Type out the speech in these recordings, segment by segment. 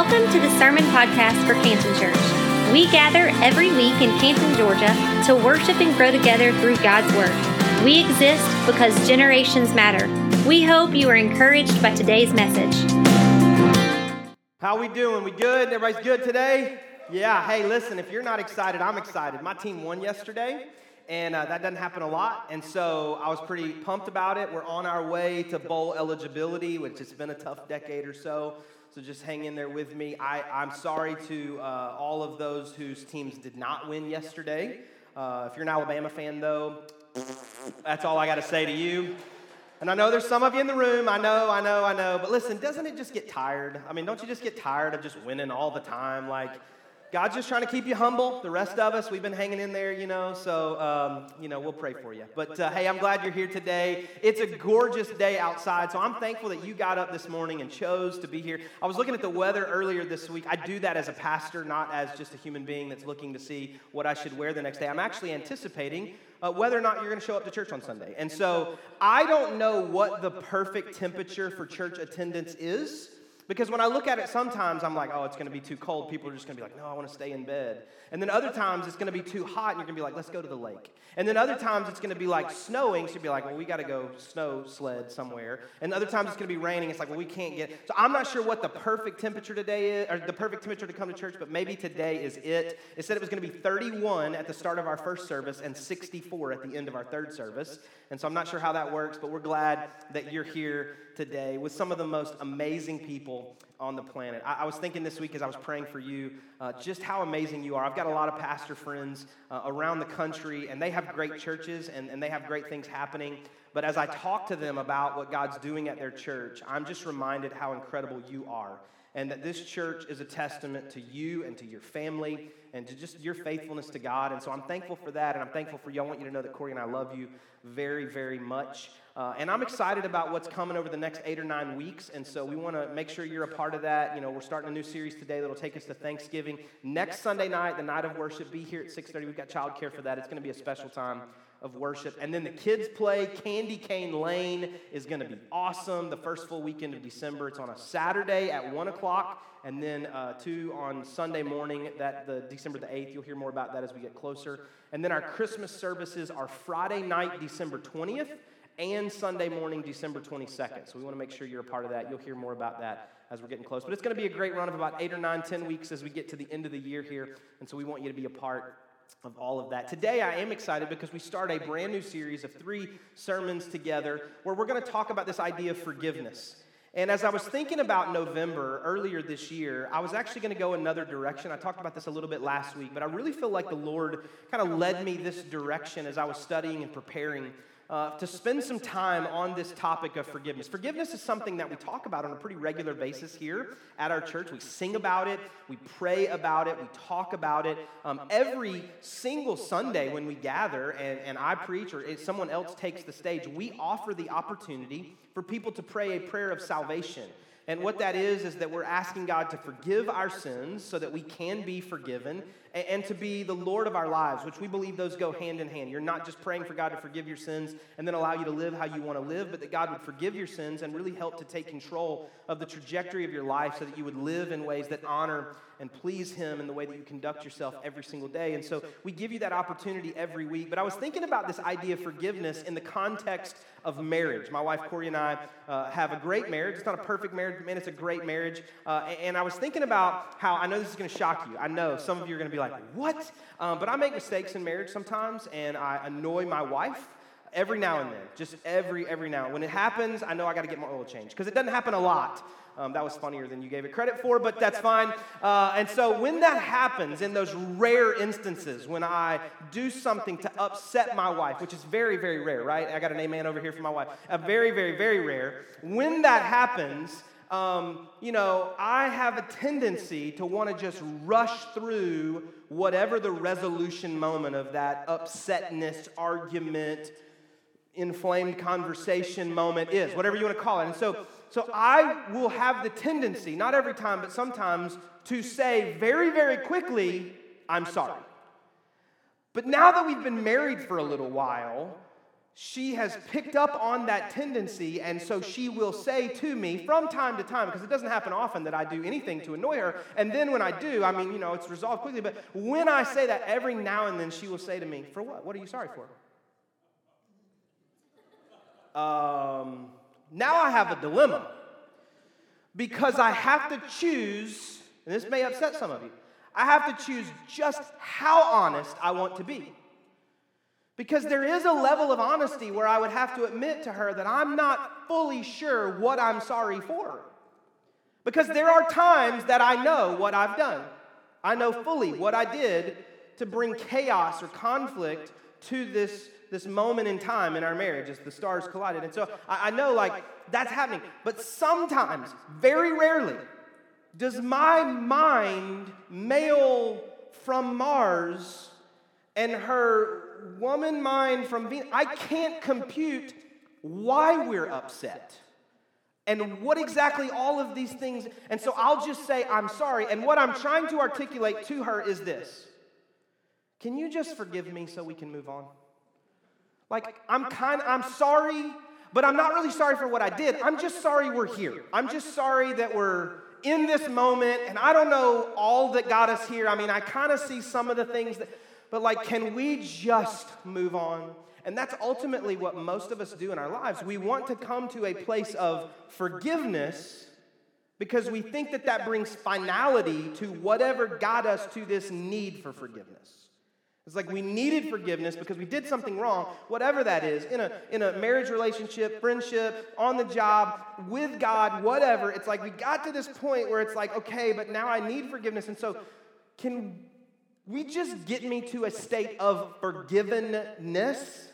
Welcome to the Sermon Podcast for Canton Church. We gather every week in Canton, Georgia to worship and grow together through God's Word. We exist because generations matter. We hope you are encouraged by today's message. How we doing? We good? Everybody's good today? Yeah. Hey, listen, if you're not excited, I'm excited. My team won yesterday, and uh, that doesn't happen a lot. And so I was pretty pumped about it. We're on our way to bowl eligibility, which has been a tough decade or so. So just hang in there with me. I, I'm sorry to uh, all of those whose teams did not win yesterday. Uh, if you're an Alabama fan, though, that's all I got to say to you. And I know there's some of you in the room. I know, I know, I know. But listen, doesn't it just get tired? I mean, don't you just get tired of just winning all the time? Like, God's just trying to keep you humble. The rest of us, we've been hanging in there, you know, so, um, you know, we'll pray for you. But uh, hey, I'm glad you're here today. It's a gorgeous day outside, so I'm thankful that you got up this morning and chose to be here. I was looking at the weather earlier this week. I do that as a pastor, not as just a human being that's looking to see what I should wear the next day. I'm actually anticipating uh, whether or not you're going to show up to church on Sunday. And so I don't know what the perfect temperature for church attendance is. Because when I look at it sometimes, I'm like, oh, it's going to be too cold. People are just going to be like, no, I want to stay in bed. And then other times it's going to be too hot and you're going to be like, let's go to the lake. And then other times it's going to be like snowing, so you'll be like, well, we got to go snow sled somewhere. And other times it's going to be raining. It's like, well, we can't get. So I'm not sure what the perfect temperature today is, or the perfect temperature to come to church, but maybe today is it. It said it was going to be 31 at the start of our first service and 64 at the end of our third service. And so I'm not sure how that works, but we're glad that you're here today with some of the most amazing people on the planet. I, I was thinking this week as I was praying for you uh, just how amazing you are. I've got a lot of pastor friends uh, around the country, and they have great churches and, and they have great things happening. But as I talk to them about what God's doing at their church, I'm just reminded how incredible you are and that this church is a testament to you and to your family and to just your faithfulness to God. And so I'm thankful for that, and I'm thankful for you. I want you to know that Corey and I love you very, very much. Uh, and I'm excited about what's coming over the next eight or nine weeks. And so we want to make sure you're a part of that. You know, we're starting a new series today that'll take us to Thanksgiving. Next Sunday night, the night of worship, be here at 6:30. We've got childcare for that. It's going to be a special time of worship. And then the kids play. Candy Cane Lane is going to be awesome the first full weekend of December. It's on a Saturday at 1 o'clock, and then uh, two on Sunday morning, that the December the 8th. You'll hear more about that as we get closer. And then our Christmas services are Friday night, December 20th, and Sunday morning, December 22nd. So we want to make sure you're a part of that. You'll hear more about that as we're getting close. But it's going to be a great run of about eight or nine, ten weeks as we get to the end of the year here. And so we want you to be a part of all of that. Today, I am excited because we start a brand new series of three sermons together where we're going to talk about this idea of forgiveness. And as I was thinking about November earlier this year, I was actually going to go another direction. I talked about this a little bit last week, but I really feel like the Lord kind of led me this direction as I was studying and preparing uh, to spend some time on this topic of forgiveness. Forgiveness is something that we talk about on a pretty regular basis here at our church. We sing about it, we pray about it, we talk about it. Um, every single Sunday when we gather and, and I preach or someone else takes the stage, we offer the opportunity for people to pray a prayer of salvation. And what that is, is that we're asking God to forgive our sins so that we can be forgiven and to be the Lord of our lives, which we believe those go hand in hand. You're not just praying for God to forgive your sins and then allow you to live how you want to live, but that God would forgive your sins and really help to take control of the trajectory of your life so that you would live in ways that honor and please Him in the way that you conduct yourself every single day. And so we give you that opportunity every week. But I was thinking about this idea of forgiveness in the context of marriage. My wife Corey and I uh, have a great marriage. It's not a perfect marriage, but man, it's a great marriage. Uh, and I was thinking about how I know this is going to shock you. I know some of you are going to be like, what? Um, but I make mistakes in marriage sometimes, and I annoy my wife every now and then just every every now when it happens i know i got to get my oil changed because it doesn't happen a lot um, that was funnier than you gave it credit for, but that's fine. Uh, and so when that happens, in those rare instances, when I do something to upset my wife, which is very, very rare, right? I got an amen over here for my wife. A very, very, very rare. When that happens, um, you know, I have a tendency to want to just rush through whatever the resolution moment of that upsetness, argument, inflamed conversation moment is, whatever you want to call it. And so so I will have the tendency, not every time, but sometimes, to say very, very quickly, I'm sorry. But now that we've been married for a little while, she has picked up on that tendency, and so she will say to me from time to time, because it doesn't happen often that I do anything to annoy her. And then when I do, I mean, you know, it's resolved quickly, but when I say that, every now and then she will say to me, For what? What are you sorry for? Um, now I have a dilemma because I have to choose, and this may upset some of you, I have to choose just how honest I want to be. Because there is a level of honesty where I would have to admit to her that I'm not fully sure what I'm sorry for. Because there are times that I know what I've done. I know fully what I did to bring chaos or conflict to this, this moment in time in our marriage as the stars collided. And so I, I know, like, that's happening. But sometimes, very rarely, does my mind male from Mars and her woman mind from Venus. I can't compute why we're upset and what exactly all of these things. And so I'll just say, I'm sorry. And what I'm trying to articulate to her is this Can you just forgive me so we can move on? Like, I'm kind I'm sorry, but I'm not really sorry for what I did. I'm just sorry we're here. I'm just sorry that we're in this moment, and I don't know all that got us here. I mean, I kind of see some of the things that but like, can we just move on? And that's ultimately what most of us do in our lives. We want to come to a place of forgiveness because we think that that brings finality to whatever got us to this need for forgiveness. It's like we needed forgiveness because we did something wrong, whatever that is, in a, in a marriage relationship, friendship, on the job, with God, whatever. It's like we got to this point where it's like, okay, but now I need forgiveness. And so, can we just get me to a state of forgiveness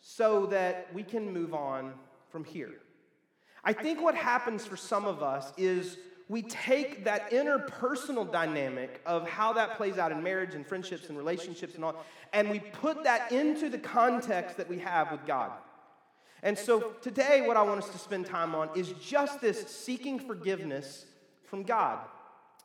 so that we can move on from here. I think what happens for some of us is we take that interpersonal dynamic of how that plays out in marriage and friendships and relationships and all, and we put that into the context that we have with God. And so today, what I want us to spend time on is just this seeking forgiveness from God.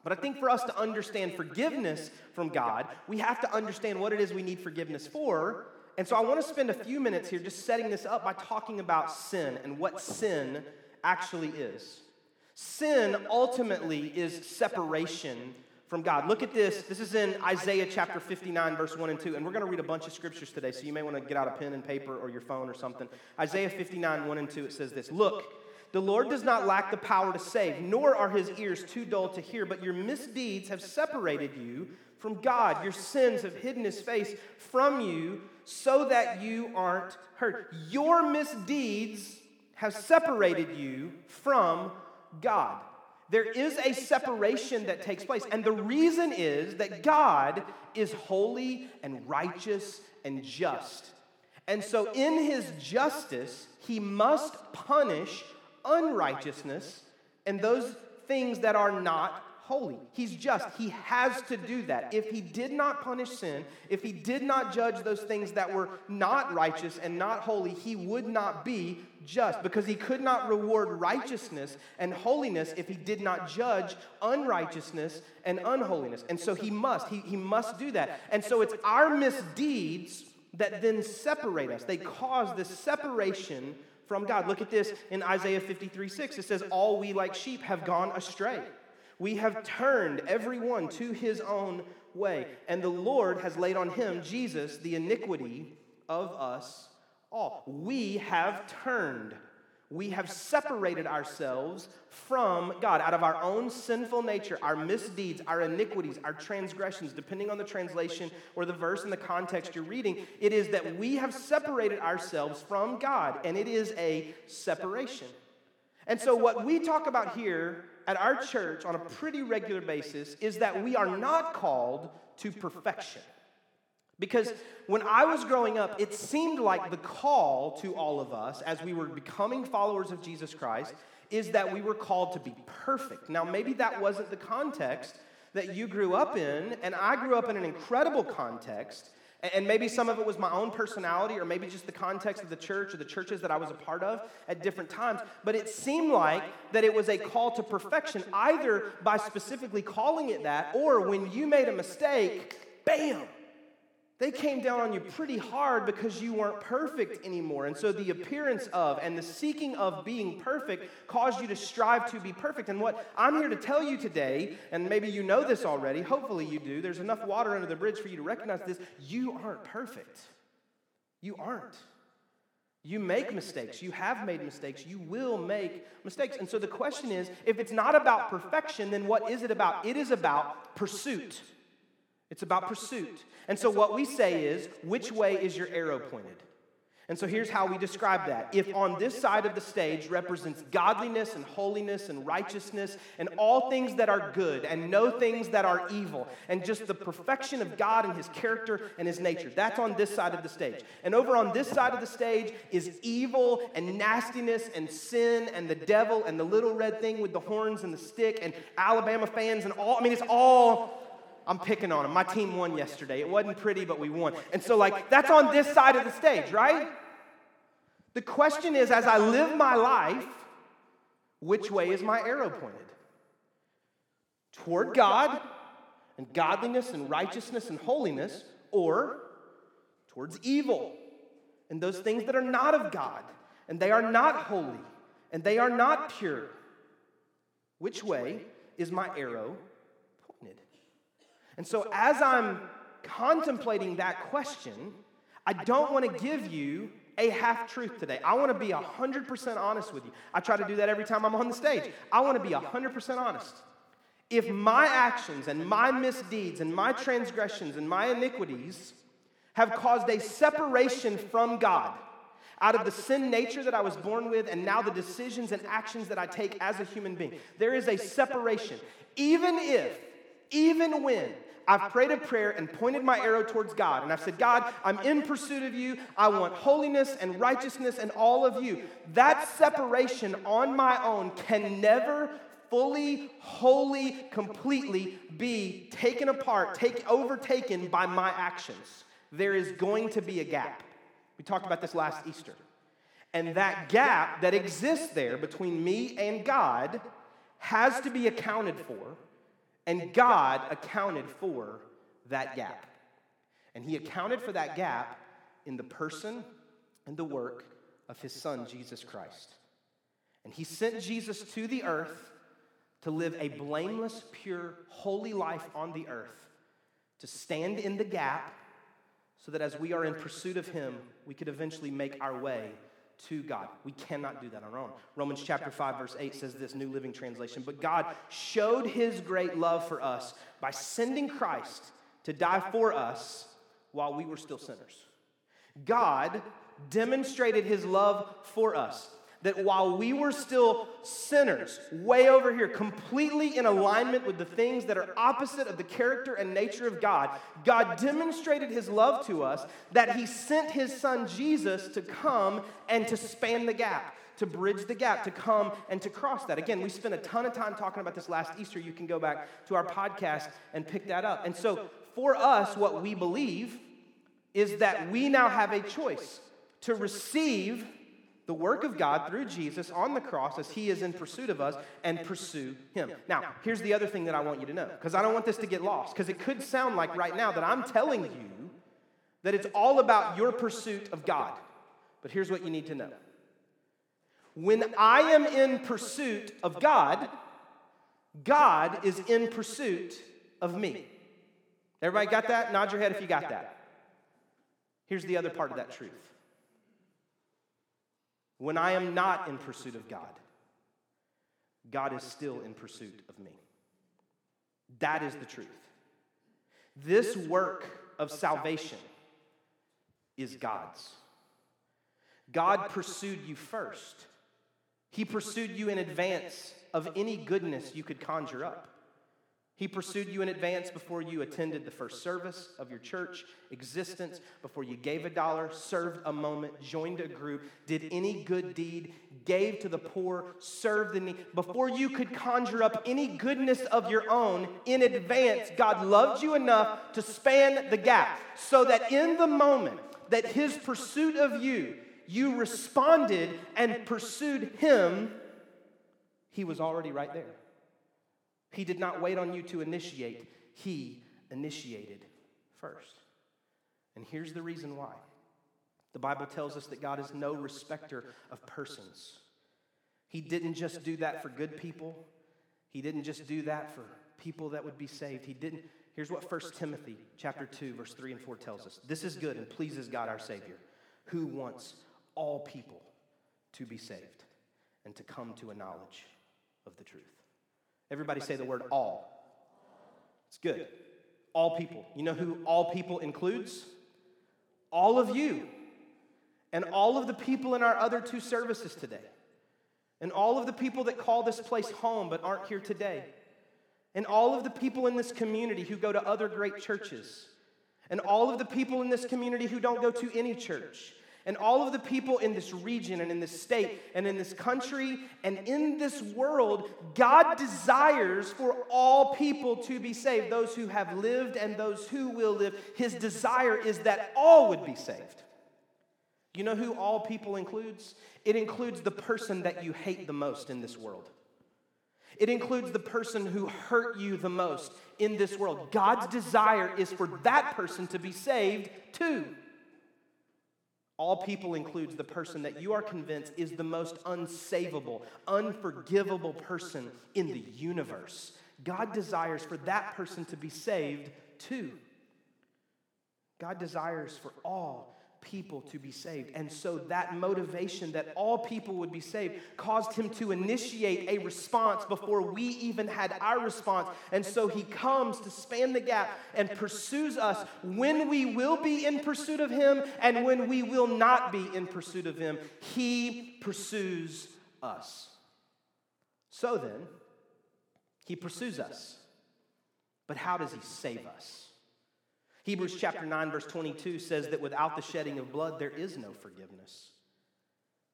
But I think for us to understand forgiveness from God, we have to understand what it is we need forgiveness for. And so I want to spend a few minutes here just setting this up by talking about sin and what sin actually is. Sin ultimately is separation from God. Look at this. This is in Isaiah chapter 59, verse 1 and 2. And we're going to read a bunch of scriptures today, so you may want to get out a pen and paper or your phone or something. Isaiah 59, 1 and 2, it says this Look, the Lord does not lack the power to save, nor are his ears too dull to hear, but your misdeeds have separated you from God. Your sins have hidden his face from you so that you aren't hurt. Your misdeeds have separated you from God. There is a separation that takes place. And the reason is that God is holy and righteous and just. And so, in his justice, he must punish unrighteousness and those things that are not holy. He's just. He has to do that. If he did not punish sin, if he did not judge those things that were not righteous and not holy, he would not be just because he could not reward righteousness and holiness if he did not judge unrighteousness and unholiness. And so he must. He, he must do that. And so it's our misdeeds that then separate us. They cause this separation from God. Look at this in Isaiah 53 6. It says, All we like sheep have gone astray. We have turned everyone to his own way. And the Lord has laid on him, Jesus, the iniquity of us all. We have turned we have separated ourselves from God out of our own sinful nature, our misdeeds, our iniquities, our transgressions, depending on the translation or the verse and the context you're reading. It is that we have separated ourselves from God, and it is a separation. And so, what we talk about here at our church on a pretty regular basis is that we are not called to perfection. Because when I was growing up, it seemed like the call to all of us as we were becoming followers of Jesus Christ is that we were called to be perfect. Now, maybe that wasn't the context that you grew up in, and I grew up in an incredible context. And maybe some of it was my own personality, or maybe just the context of the church or the churches that I was a part of at different times. But it seemed like that it was a call to perfection, either by specifically calling it that, or when you made a mistake, bam, they came down on you pretty hard because you weren't perfect anymore. And so the appearance of and the seeking of being perfect caused you to strive to be perfect. And what I'm here to tell you today, and maybe you know this already, hopefully you do, there's enough water under the bridge for you to recognize this you aren't perfect. You aren't. You make mistakes. You have made mistakes. You will make mistakes. And so the question is if it's not about perfection, then what is it about? It is about pursuit. It's about pursuit. And so what we say is, which way is your arrow pointed? And so here's how we describe that. If on this side of the stage represents godliness and holiness and righteousness and all things that are good and no things that are evil and just the perfection of God and his character and his nature, that's on this side of the stage. And over on this side of the stage is evil and nastiness and sin and the devil and the little red thing with the horns and the stick and Alabama fans and all. I mean, it's all I'm picking on them. My team won yesterday. It wasn't pretty, but we won. And so, like, that's on this side of the stage, right? The question is as I live my life, which way is my arrow pointed? Toward God and godliness and righteousness and holiness, or towards evil and those things that are not of God and they are not holy and they are not pure? Which way is my arrow and so, as I'm contemplating that question, I don't want to give you a half truth today. I want to be 100% honest with you. I try to do that every time I'm on the stage. I want to be 100% honest. If my actions and my misdeeds and my transgressions and my iniquities have caused a separation from God, out of the sin nature that I was born with, and now the decisions and actions that I take as a human being. There is a separation. Even if, even when I've prayed a prayer and pointed my arrow towards God. And I've said, God, I'm in pursuit of you. I want holiness and righteousness and all of you. That separation on my own can never fully, wholly, completely be taken apart, take, overtaken by my actions. There is going to be a gap. We talked about this last Easter. And that gap that exists there between me and God has to be accounted for and God accounted for that gap. And He accounted for that gap in the person and the work of His Son, Jesus Christ. And He sent Jesus to the earth to live a blameless, pure, holy life on the earth, to stand in the gap so that as we are in pursuit of Him, we could eventually make our way to God. We cannot do that on our own. Romans chapter 5 verse 8 says this New Living Translation, but God showed his great love for us by sending Christ to die for us while we were still sinners. God demonstrated his love for us that while we were still sinners, way over here, completely in alignment with the things that are opposite of the character and nature of God, God demonstrated his love to us that he sent his son Jesus to come and to span the gap. To bridge the gap, to come and to cross that. Again, we spent a ton of time talking about this last Easter. You can go back to our podcast and pick that up. And so, for us, what we believe is that we now have a choice to receive the work of God through Jesus on the cross as he is in pursuit of us and pursue him. Now, here's the other thing that I want you to know, because I don't want this to get lost, because it could sound like right now that I'm telling you that it's all about your pursuit of God. But here's what you need to know when I am in pursuit of God, God is in pursuit of me. Everybody got that? Nod your head if you got that. Here's the other part of that truth when I am not in pursuit of God, God is still in pursuit of me. That is the truth. This work of salvation is God's. God pursued you first. He pursued you in advance of any goodness you could conjure up. He pursued you in advance before you attended the first service of your church existence, before you gave a dollar, served a moment, joined a group, did any good deed, gave to the poor, served the need. Before you could conjure up any goodness of your own in advance, God loved you enough to span the gap so that in the moment that His pursuit of you, you responded and pursued Him, He was already right there. He did not wait on you to initiate, He initiated first. And here's the reason why. The Bible tells us that God is no respecter of persons. He didn't just do that for good people. He didn't just do that for people that would be saved. He didn't. Here's what 1 Timothy chapter 2 verse 3 and 4 tells us. This is good and pleases God our Savior, who wants all people to be saved and to come to a knowledge of the truth. Everybody say the word all. It's good. All people. You know who all people includes? All of you. And all of the people in our other two services today. And all of the people that call this place home but aren't here today. And all of the people in this community who go to other great churches. And all of the people in this community who don't go to any church. And all of the people in this region and in this state and in this country and in this world, God desires for all people to be saved, those who have lived and those who will live. His desire is that all would be saved. You know who all people includes? It includes the person that you hate the most in this world. It includes the person who hurt you the most in this world. God's desire is for that person to be saved too. All people includes the person that you are convinced is the most unsavable, unforgivable person in the universe. God desires for that person to be saved too. God desires for all people to be saved. And so that motivation that all people would be saved caused him to initiate a response before we even had our response. And so he comes to span the gap and pursues us when we will be in pursuit of him and when we will not be in pursuit of him. He pursues us. So then, he pursues us. But how does he save us? Hebrews chapter 9, verse 22 says that without the shedding of blood, there is no forgiveness.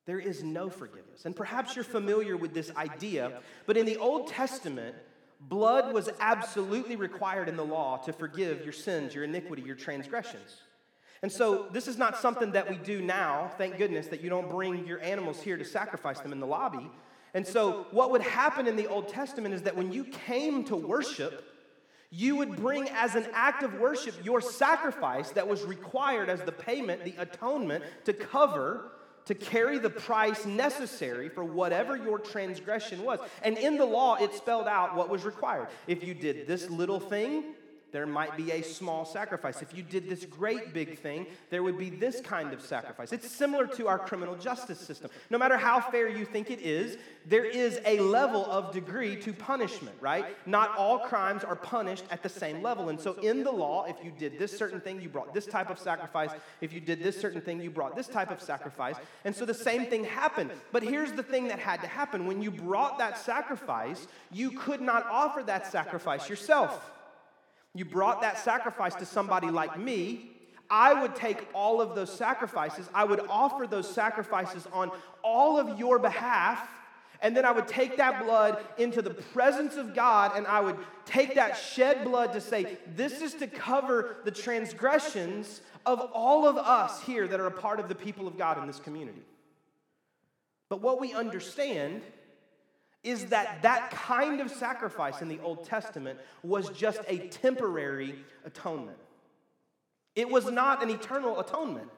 There is no forgiveness. And perhaps you're familiar with this idea, but in the Old Testament, blood was absolutely required in the law to forgive your sins, your iniquity, your transgressions. And so, this is not something that we do now. Thank goodness that you don't bring your animals here to sacrifice them in the lobby. And so, what would happen in the Old Testament is that when you came to worship, you would bring as an act of worship your sacrifice that was required as the payment, the atonement to cover, to carry the price necessary for whatever your transgression was. And in the law, it spelled out what was required. If you did this little thing, there might be a small sacrifice. If you did this great big thing, there would be this kind of sacrifice. It's similar to our criminal justice system. No matter how fair you think it is, there is a level of degree to punishment, right? Not all crimes are punished at the same level. And so in the law, if you did this certain thing, you brought this type of sacrifice. If you did this certain thing, you brought this type of sacrifice. And so the same thing happened. But here's the thing that had to happen when you brought that sacrifice, you could not offer that sacrifice yourself you brought that sacrifice to somebody like me, I would take all of those sacrifices, I would offer those sacrifices on all of your behalf, and then I would take that blood into the presence of God, and I would take that shed blood to say, This is to cover the transgressions of all of us here that are a part of the people of God in this community. But what we understand is that that kind of sacrifice in the Old Testament was just a temporary atonement. It was not an eternal atonement.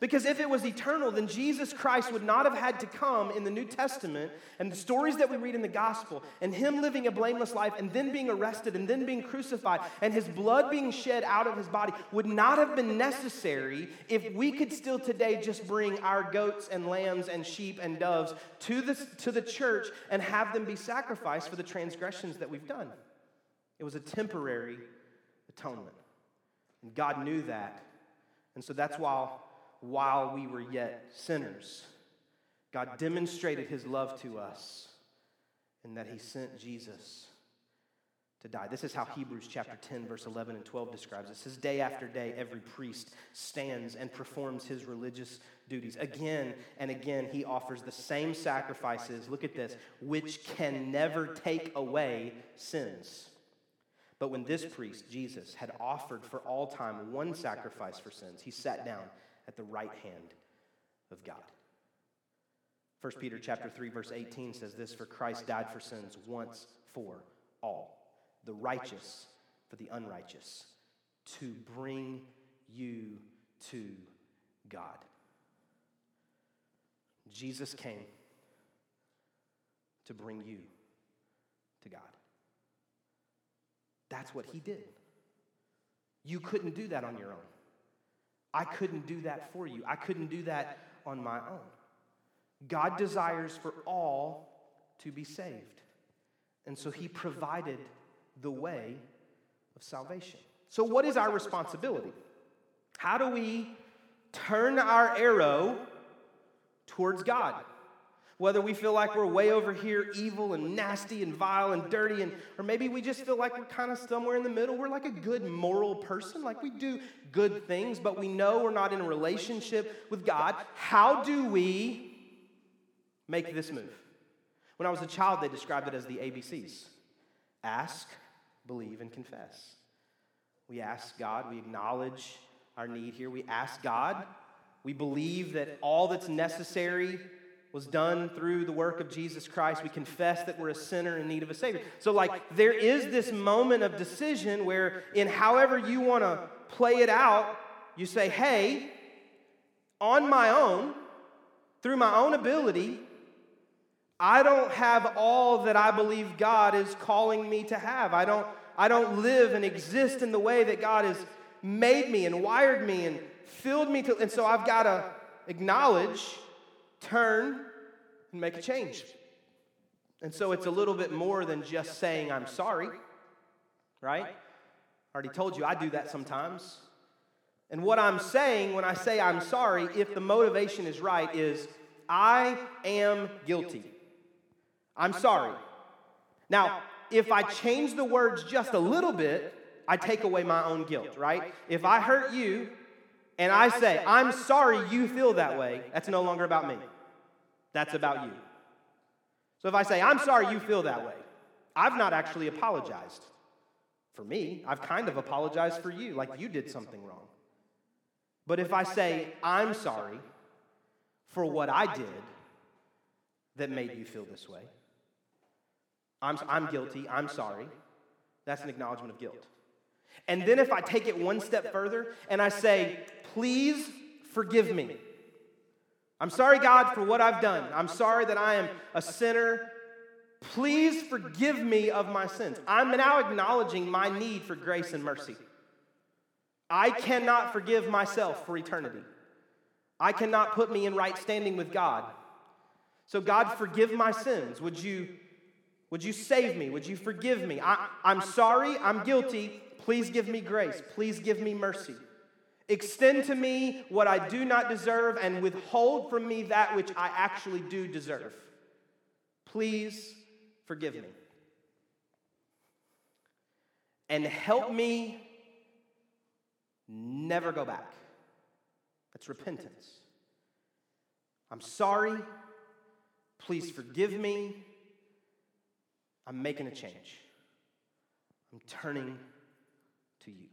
Because if it was eternal, then Jesus Christ would not have had to come in the New Testament and the stories that we read in the gospel and him living a blameless life and then being arrested and then being crucified and his blood being shed out of his body would not have been necessary if we could still today just bring our goats and lambs and sheep and doves to the, to the church and have them be sacrificed for the transgressions that we've done. It was a temporary atonement. And God knew that. And so that's why while we were yet sinners. God demonstrated his love to us in that he sent Jesus to die. This is how Hebrews chapter 10, verse 11 and 12 describes it. It says, Day after day, every priest stands and performs his religious duties. Again and again, he offers the same sacrifices, look at this, which can never take away sins. But when this priest, Jesus, had offered for all time one sacrifice for sins, he sat down at the right hand of God. 1 Peter chapter 3 verse 18 says this for Christ died for sins once for all the righteous for the unrighteous to bring you to God. Jesus came to bring you to God. That's what he did. You couldn't do that on your own. I couldn't do that for you. I couldn't do that on my own. God desires for all to be saved. And so he provided the way of salvation. So, what is our responsibility? How do we turn our arrow towards God? Whether we feel like we're way over here, evil and nasty and vile and dirty, and, or maybe we just feel like we're kind of somewhere in the middle. We're like a good moral person, like we do good things, but we know we're not in a relationship with God. How do we make this move? When I was a child, they described it as the ABCs ask, believe, and confess. We ask God, we acknowledge our need here. We ask God, we believe that all that's necessary was done through the work of Jesus Christ. We confess that we're a sinner in need of a Savior. So, like, there is this moment of decision where, in however you want to play it out, you say, hey, on my own, through my own ability, I don't have all that I believe God is calling me to have. I don't, I don't live and exist in the way that God has made me and wired me and filled me to. And so I've got to acknowledge turn, and make a change. And so it's a little bit more than just saying, I'm sorry, right? I already told you I do that sometimes. And what I'm saying when I say I'm sorry, if the motivation is right, is I am guilty. I'm sorry. Now, if I change the words just a little bit, I take away my own guilt, right? If I hurt you and I say, I'm sorry you feel that way, that's no longer about me. That's about you. So if I say, I'm sorry you feel that way, I've not actually apologized for me. I've kind of apologized for you, like you did something wrong. But if I say, I'm sorry for what I did that made you feel this way, I'm, I'm guilty, I'm sorry, that's an acknowledgement of guilt. And then if I take it one step further and I say, please forgive me. I'm sorry, God, for what I've done. I'm sorry that I am a sinner. Please forgive me of my sins. I'm now acknowledging my need for grace and mercy. I cannot forgive myself for eternity. I cannot put me in right standing with God. So, God, forgive my sins. Would you, would you save me? Would you forgive me? I, I'm sorry. I'm guilty. Please give me grace. Please give me mercy. Extend to me what I do not deserve and withhold from me that which I actually do deserve. Please forgive me. And help me never go back. That's repentance. I'm sorry. Please forgive me. I'm making a change. I'm turning to you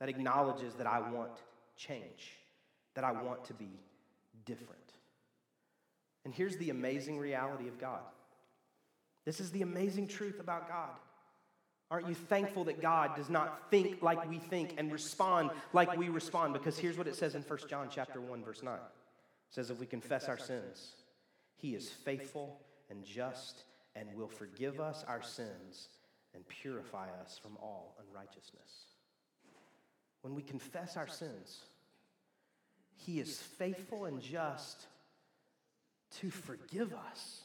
that acknowledges that I want change, that I want to be different. And here's the amazing reality of God. This is the amazing truth about God. Aren't you thankful that God does not think like we think and respond like we respond? Because here's what it says in 1 John chapter 1 verse 9. It says if we confess our sins, he is faithful and just and will forgive us our sins and purify us from all unrighteousness when we confess our sins, He is faithful and just to forgive us.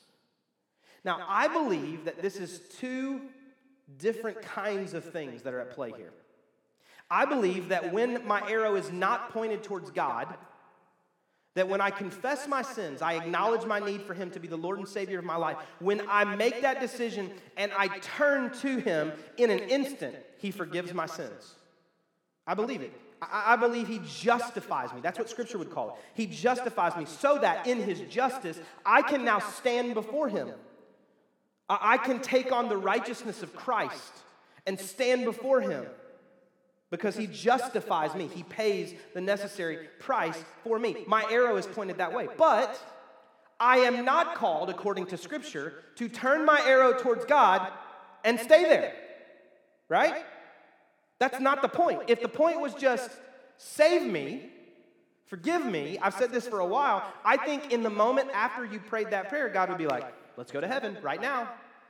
Now, I believe that this is two different kinds of things that are at play here. I believe that when my arrow is not pointed towards God, that when I confess my sins, I acknowledge my need for Him to be the Lord and Savior of my life. When I make that decision and I turn to Him in an instant, He forgives my sins. I believe it. I, believe he justifies me. That's what scripture would call it. He justifies me so that in his justice, I can now stand before him. I can take on the righteousness of Christ and stand before him because he justifies me. He pays the necessary price for me. My arrow is pointed that way. But I am not called, according to Scripture, to turn my arrow towards God and stay there. Right? That's not the point. If the point was just save me, forgive me, I've said this for a while, I think in the moment after you prayed that prayer, God would be like, let's go to heaven right now.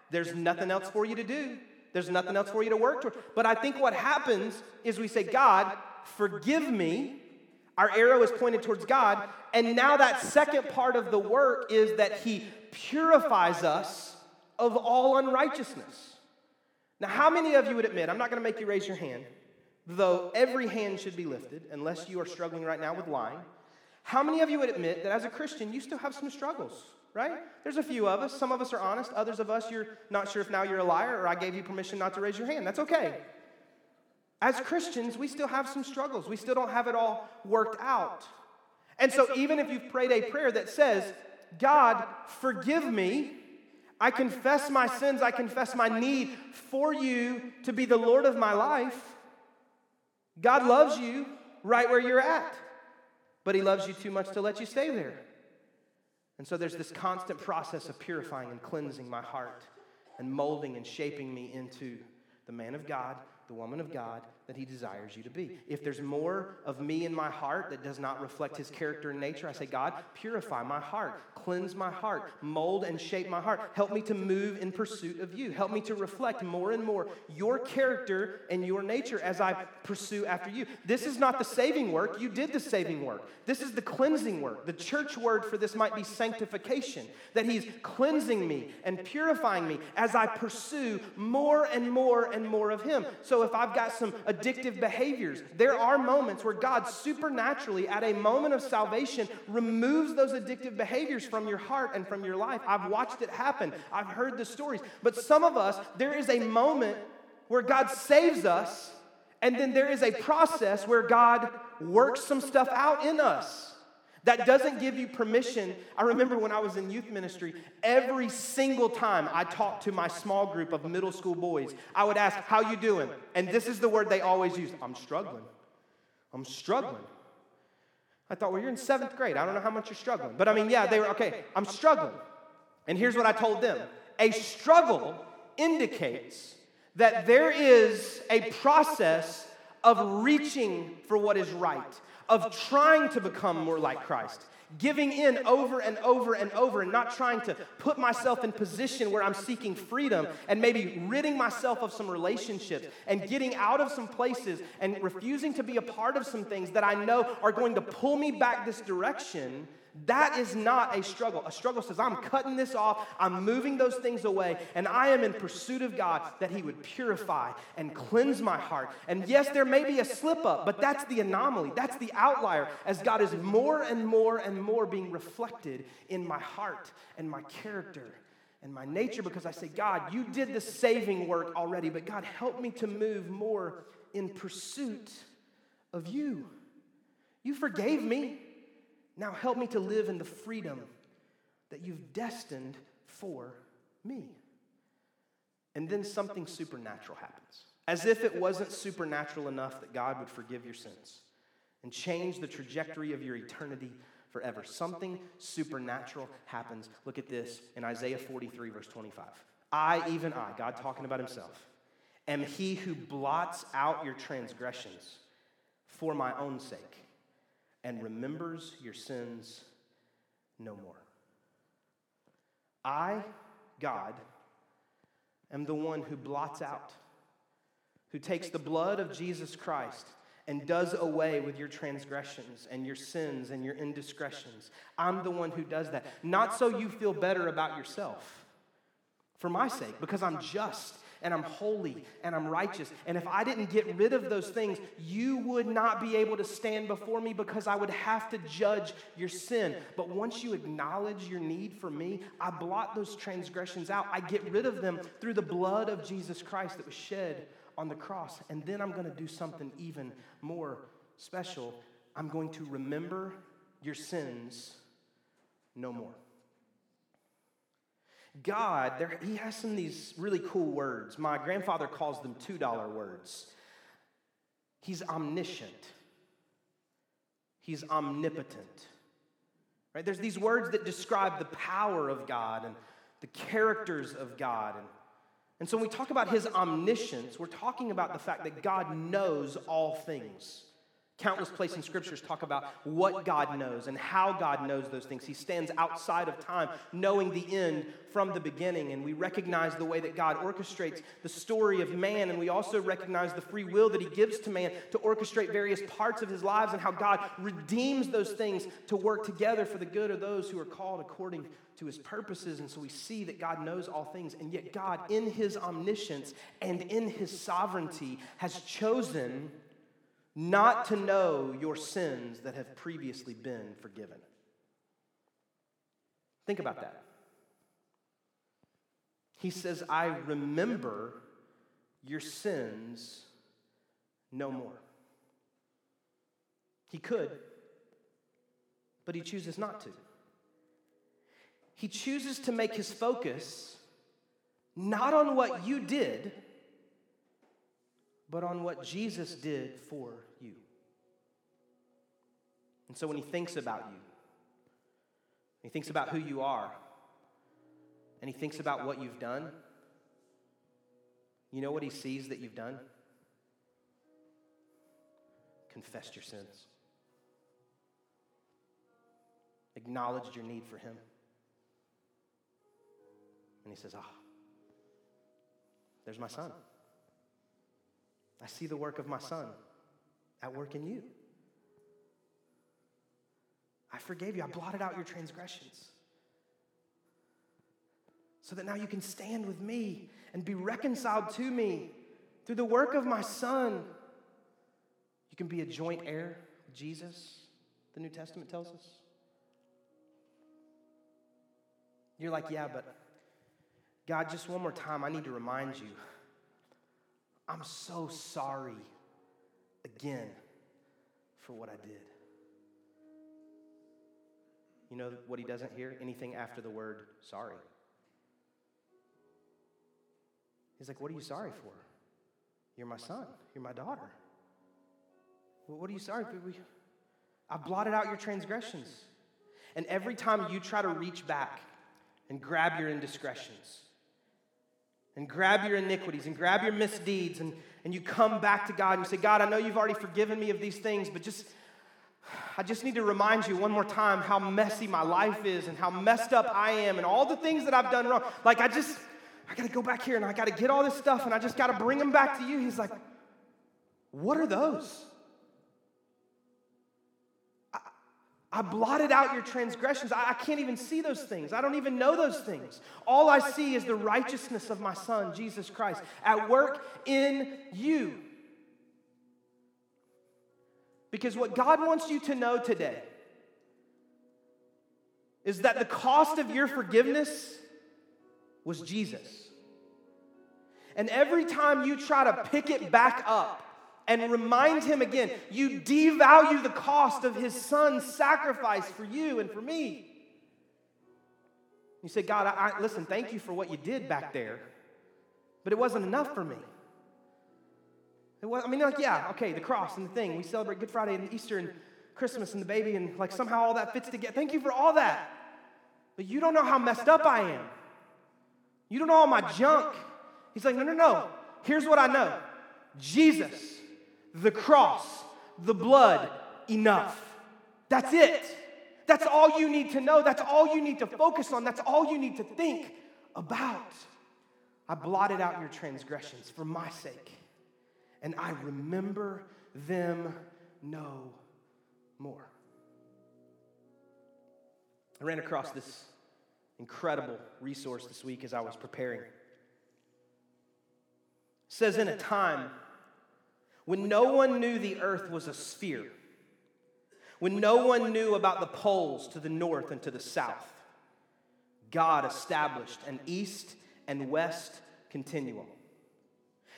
There's nothing else for you to do. There's nothing else for you to work toward. But I think what happens is we say, God, forgive me. Our arrow is pointed towards God. And now that second part of the work is that He purifies us of all unrighteousness. Now, how many of you would admit, I'm not going to make you raise your hand, though every hand should be lifted unless you are struggling right now with lying. How many of you would admit that as a Christian, you still have some struggles? right? There's a few of us. Some of us are honest. Others of us, you're not sure if now you're a liar or I gave you permission not to raise your hand. That's okay. As Christians, we still have some struggles. We still don't have it all worked out. And so, even if you've prayed a prayer that says, God, forgive me, I confess my sins, I confess my need for you to be the Lord of my life, God loves you right where you're at, but He loves you too much to let you stay there. And so there's this constant process of purifying and cleansing my heart and molding and shaping me into the man of God, the woman of God that He desires you to be. If there's more of me in my heart that does not reflect His character and nature, I say, God, purify my heart, cleanse my heart, mold and shape my heart. Help me to move in pursuit of you. Help me to reflect more and more your character and your nature as I pursue after you. This is not the saving work. You did the saving work. This is the cleansing work. The church word for this might be sanctification, that He's cleansing me and purifying me as I pursue more and more and more of Him. So if I've got some addictive behaviors. There are moments where God supernaturally, at a moment of salvation, removes those addictive behaviors from your heart and from your life. I've watched it happen, I've heard the stories. But some of us, there is a moment where God saves us, and then there is a process where God works some stuff out in us. That doesn't give you permission. I remember when I was in youth ministry, every single time I talked to my small group of middle school boys, I would ask, "How you doing?" And this is the word they always use, "I'm struggling." I'm struggling. I thought, well, you're in seventh grade. I don't know how much you're struggling. But I mean, yeah, they were, okay, I'm struggling. And here's what I told them a struggle indicates that there is a process of reaching for what is right of trying to become more like Christ, giving in over and over and over, and not trying to put myself in position where I'm seeking freedom and maybe ridding myself of some relationships and getting out of some places and refusing to be a part of some things that I know are going to pull me back this direction that is not a struggle. A struggle says, I'm cutting this off, I'm moving those things away, and I am in pursuit of God that He would purify and cleanse my heart. And yes, there may be a slip up, but that's the anomaly, that's the outlier, as God is more and more and more being reflected in my heart and my character and my nature because I say, God, you did the saving work already, but God, help me to move more in pursuit of you. You forgave me. Now help me to live in the freedom that you've destined for me. And then something supernatural happens. As if it wasn't supernatural enough that God would forgive your sins and change the trajectory of your eternity forever. Something supernatural happens. Look at this in Isaiah 43, verse 25. I, even I, God talking about himself, am he who blots out your transgressions for my own sake and remembers your sins no more. I, God, am the one who blots out, who takes the blood of Jesus Christ and does away with your transgressions and your sins and your indiscretions. I'm the one who does that. Not so you feel better about yourself, for my sake, because I'm just and I'm holy and I'm righteous. And if I didn't get rid of those things, you would not be able to stand before me because I would have to judge your sin. But once you acknowledge your need for me, I blot those transgressions out. I get rid of them through the blood of Jesus Christ that was shed on the cross. And then I'm going to do something even more special. I'm going to remember your sins no more. God, there, he has some of these really cool words. My grandfather calls them $2 words. He's omniscient. He's omnipotent. Right? There's these words that describe the power of God and the characters of God. And And so when we talk about his omniscience, we're talking about the fact that God knows all things. Countless places in scriptures talk about what God knows and how God knows those things. He stands outside of time, knowing the end from the beginning. And we recognize the way that God orchestrates the story of man. And we also recognize the free will that He gives to man to orchestrate various parts of his lives and how God redeems those things to work together for the good of those who are called according to His purposes. And so we see that God knows all things. And yet, God, in His omniscience and in His sovereignty, has chosen not to know your sins that have previously been forgiven. Think about that. He says, I remember your sins no more. He could, but he chooses not to. He chooses to make his focus not on what you did, but on what Jesus did for you. And so when he thinks about you, he thinks about who you are, and he thinks about what you've done, you know what he sees that you've done? Confessed your sins, acknowledged your need for him. And he says, Ah, there's my son. I see the work of my son at work in you. I forgave you. I blotted out your transgressions. So that now you can stand with me and be reconciled to me through the work of my son. You can be a joint heir with Jesus, the New Testament tells us. You're like, yeah, but God, just one more time, I need to remind you I'm so sorry again for what I did. You know what he doesn't hear? Anything after the word sorry. He's like, What are you sorry for? You're my son. You're my daughter. Well, what are you sorry for? I blotted out your transgressions. And every time you try to reach back and grab your indiscretions, and grab your iniquities and grab your misdeeds and, and you come back to God and you say, God, I know you've already forgiven me of these things, but just, I just need to remind you one more time how messy my life is and how messed up I am and all the things that I've done wrong. Like, I just, I got to go back here and I got to get all this stuff and I just got to bring them back to you. He's like, What are those? I blotted out your transgressions. I, can't even see those things. I don't even know those things. All I see is the righteousness of my Son, Jesus Christ, at work in you. Because what God wants you to know today is that the cost of your forgiveness was Jesus. And every time you try to pick it back up, and remind him again you devalue the cost of his son's sacrifice for you and for me. You say, God, I, I, listen, thank you for what you did back there, but it wasn't enough for me. Was, I mean, like, yeah, okay, the cross and the thing. We celebrate Good Friday and Easter and Christmas and the baby, and like somehow all that fits together. Thank you for all that. But you don't know how messed up I am. You don't know all my junk. He's like, no, no, no. Here's what I know Jesus the cross, the blood, enough. That's it. That's all you need to know. That's all you need to focus on. That's all you need to think about. I blotted out your transgressions for my sake, and I remember them no more. I ran across this incredible resource this week as I was preparing. It says, in a time when no one knew the earth was a sphere, when no one knew about the poles to the north and to the south, God established an east and west continuum.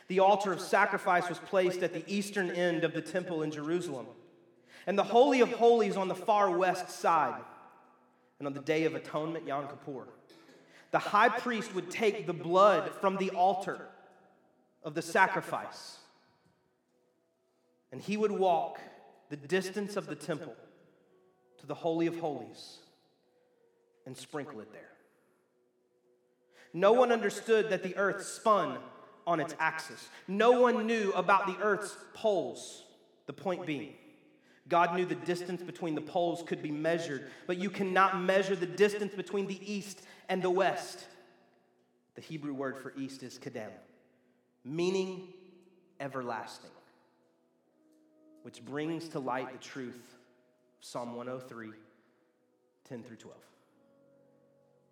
The altar of sacrifice was placed at the eastern end of the temple in Jerusalem, and the Holy of Holies on the far west side. And on the Day of Atonement, Yom Kippur, the high priest would take the blood from the altar of the sacrifice and he would walk the distance of the temple to the Holy of Holies and sprinkle it there. No one understood that the earth spun on its axis. No one knew about the earth's poles. The point being, God knew the distance between the poles could be measured, but you cannot measure the distance between the east and the west. The Hebrew word for east is kedem, meaning everlasting, which brings to light the truth of Psalm 103, 10 through 12.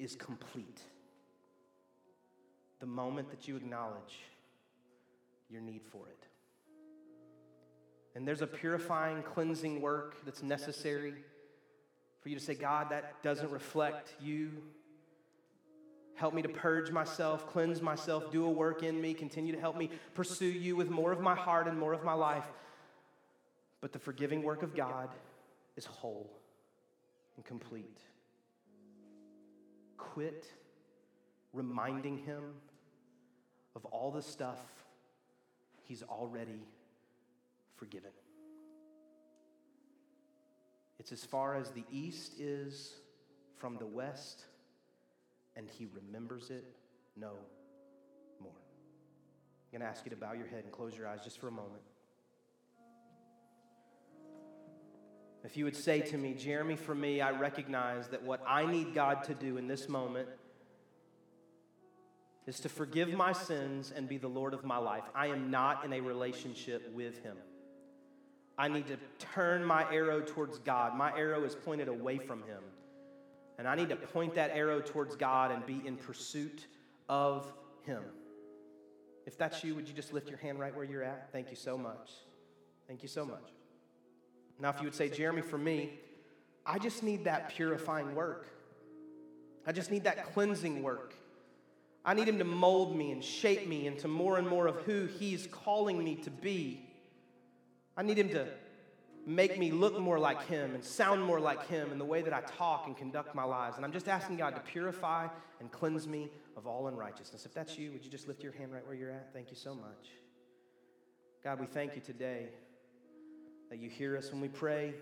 is complete. The moment that you acknowledge your need for it. And there's a purifying, cleansing work that's necessary for you to say, God, that doesn't reflect you. Help me to purge myself, cleanse myself, do a work in me, continue to help me pursue you with more of my heart and more of my life. But the forgiving work of God is whole and complete. Quit reminding him of all the stuff he's already forgiven. It's as far as the east is from the west, and he remembers it no more. I'm going to ask you to bow your head and close your eyes just for a moment. If you would say to me, Jeremy, for me, I recognize that what I need God to do in this moment is to forgive my sins and be the Lord of my life. I am not in a relationship with Him. I need to turn my arrow towards God. My arrow is pointed away from Him. And I need to point that arrow towards God and be in pursuit of Him. If that's you, would you just lift your hand right where you're at? Thank you so much. Thank you so much. Now, if you would say, Jeremy, for me, I just need that purifying work. I just need that cleansing work. I need Him to mold me and shape me into more and more of who He's calling me to be. I need Him to make me look more like Him and sound more like Him in the way that I talk and conduct my lives. And I'm just asking God to purify and cleanse me of all unrighteousness. If that's you, would you just lift your hand right where you're at? Thank you so much. God, we thank you today that you hear us when we pray,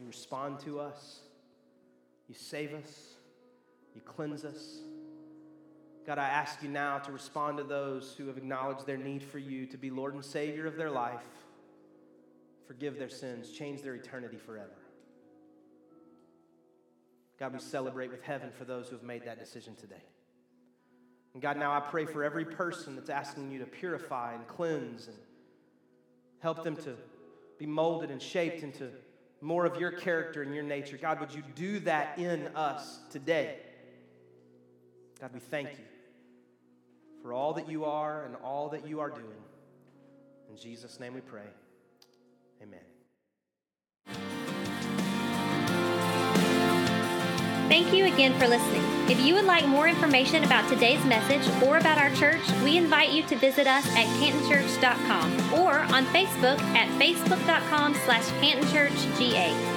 you respond to us, you save us, you cleanse us. God, I ask you now to respond to those who have acknowledged their need for you to be Lord and Savior of their life, forgive their sins, change their eternity forever. God, we celebrate with heaven for those who have made that decision today. And God, now I pray for every person that's asking you to purify and cleanse and help them to be molded and shaped into more of your character and your nature. God, would you do that in us today? God, we thank you for all that you are and all that you are doing. In Jesus' name we pray. Amen. Thank you again for listening. If you would like more information about today's message or about our church, we invite you to visit us at cantonchurch.com or on Facebook at facebook.com slash cantonchurchga.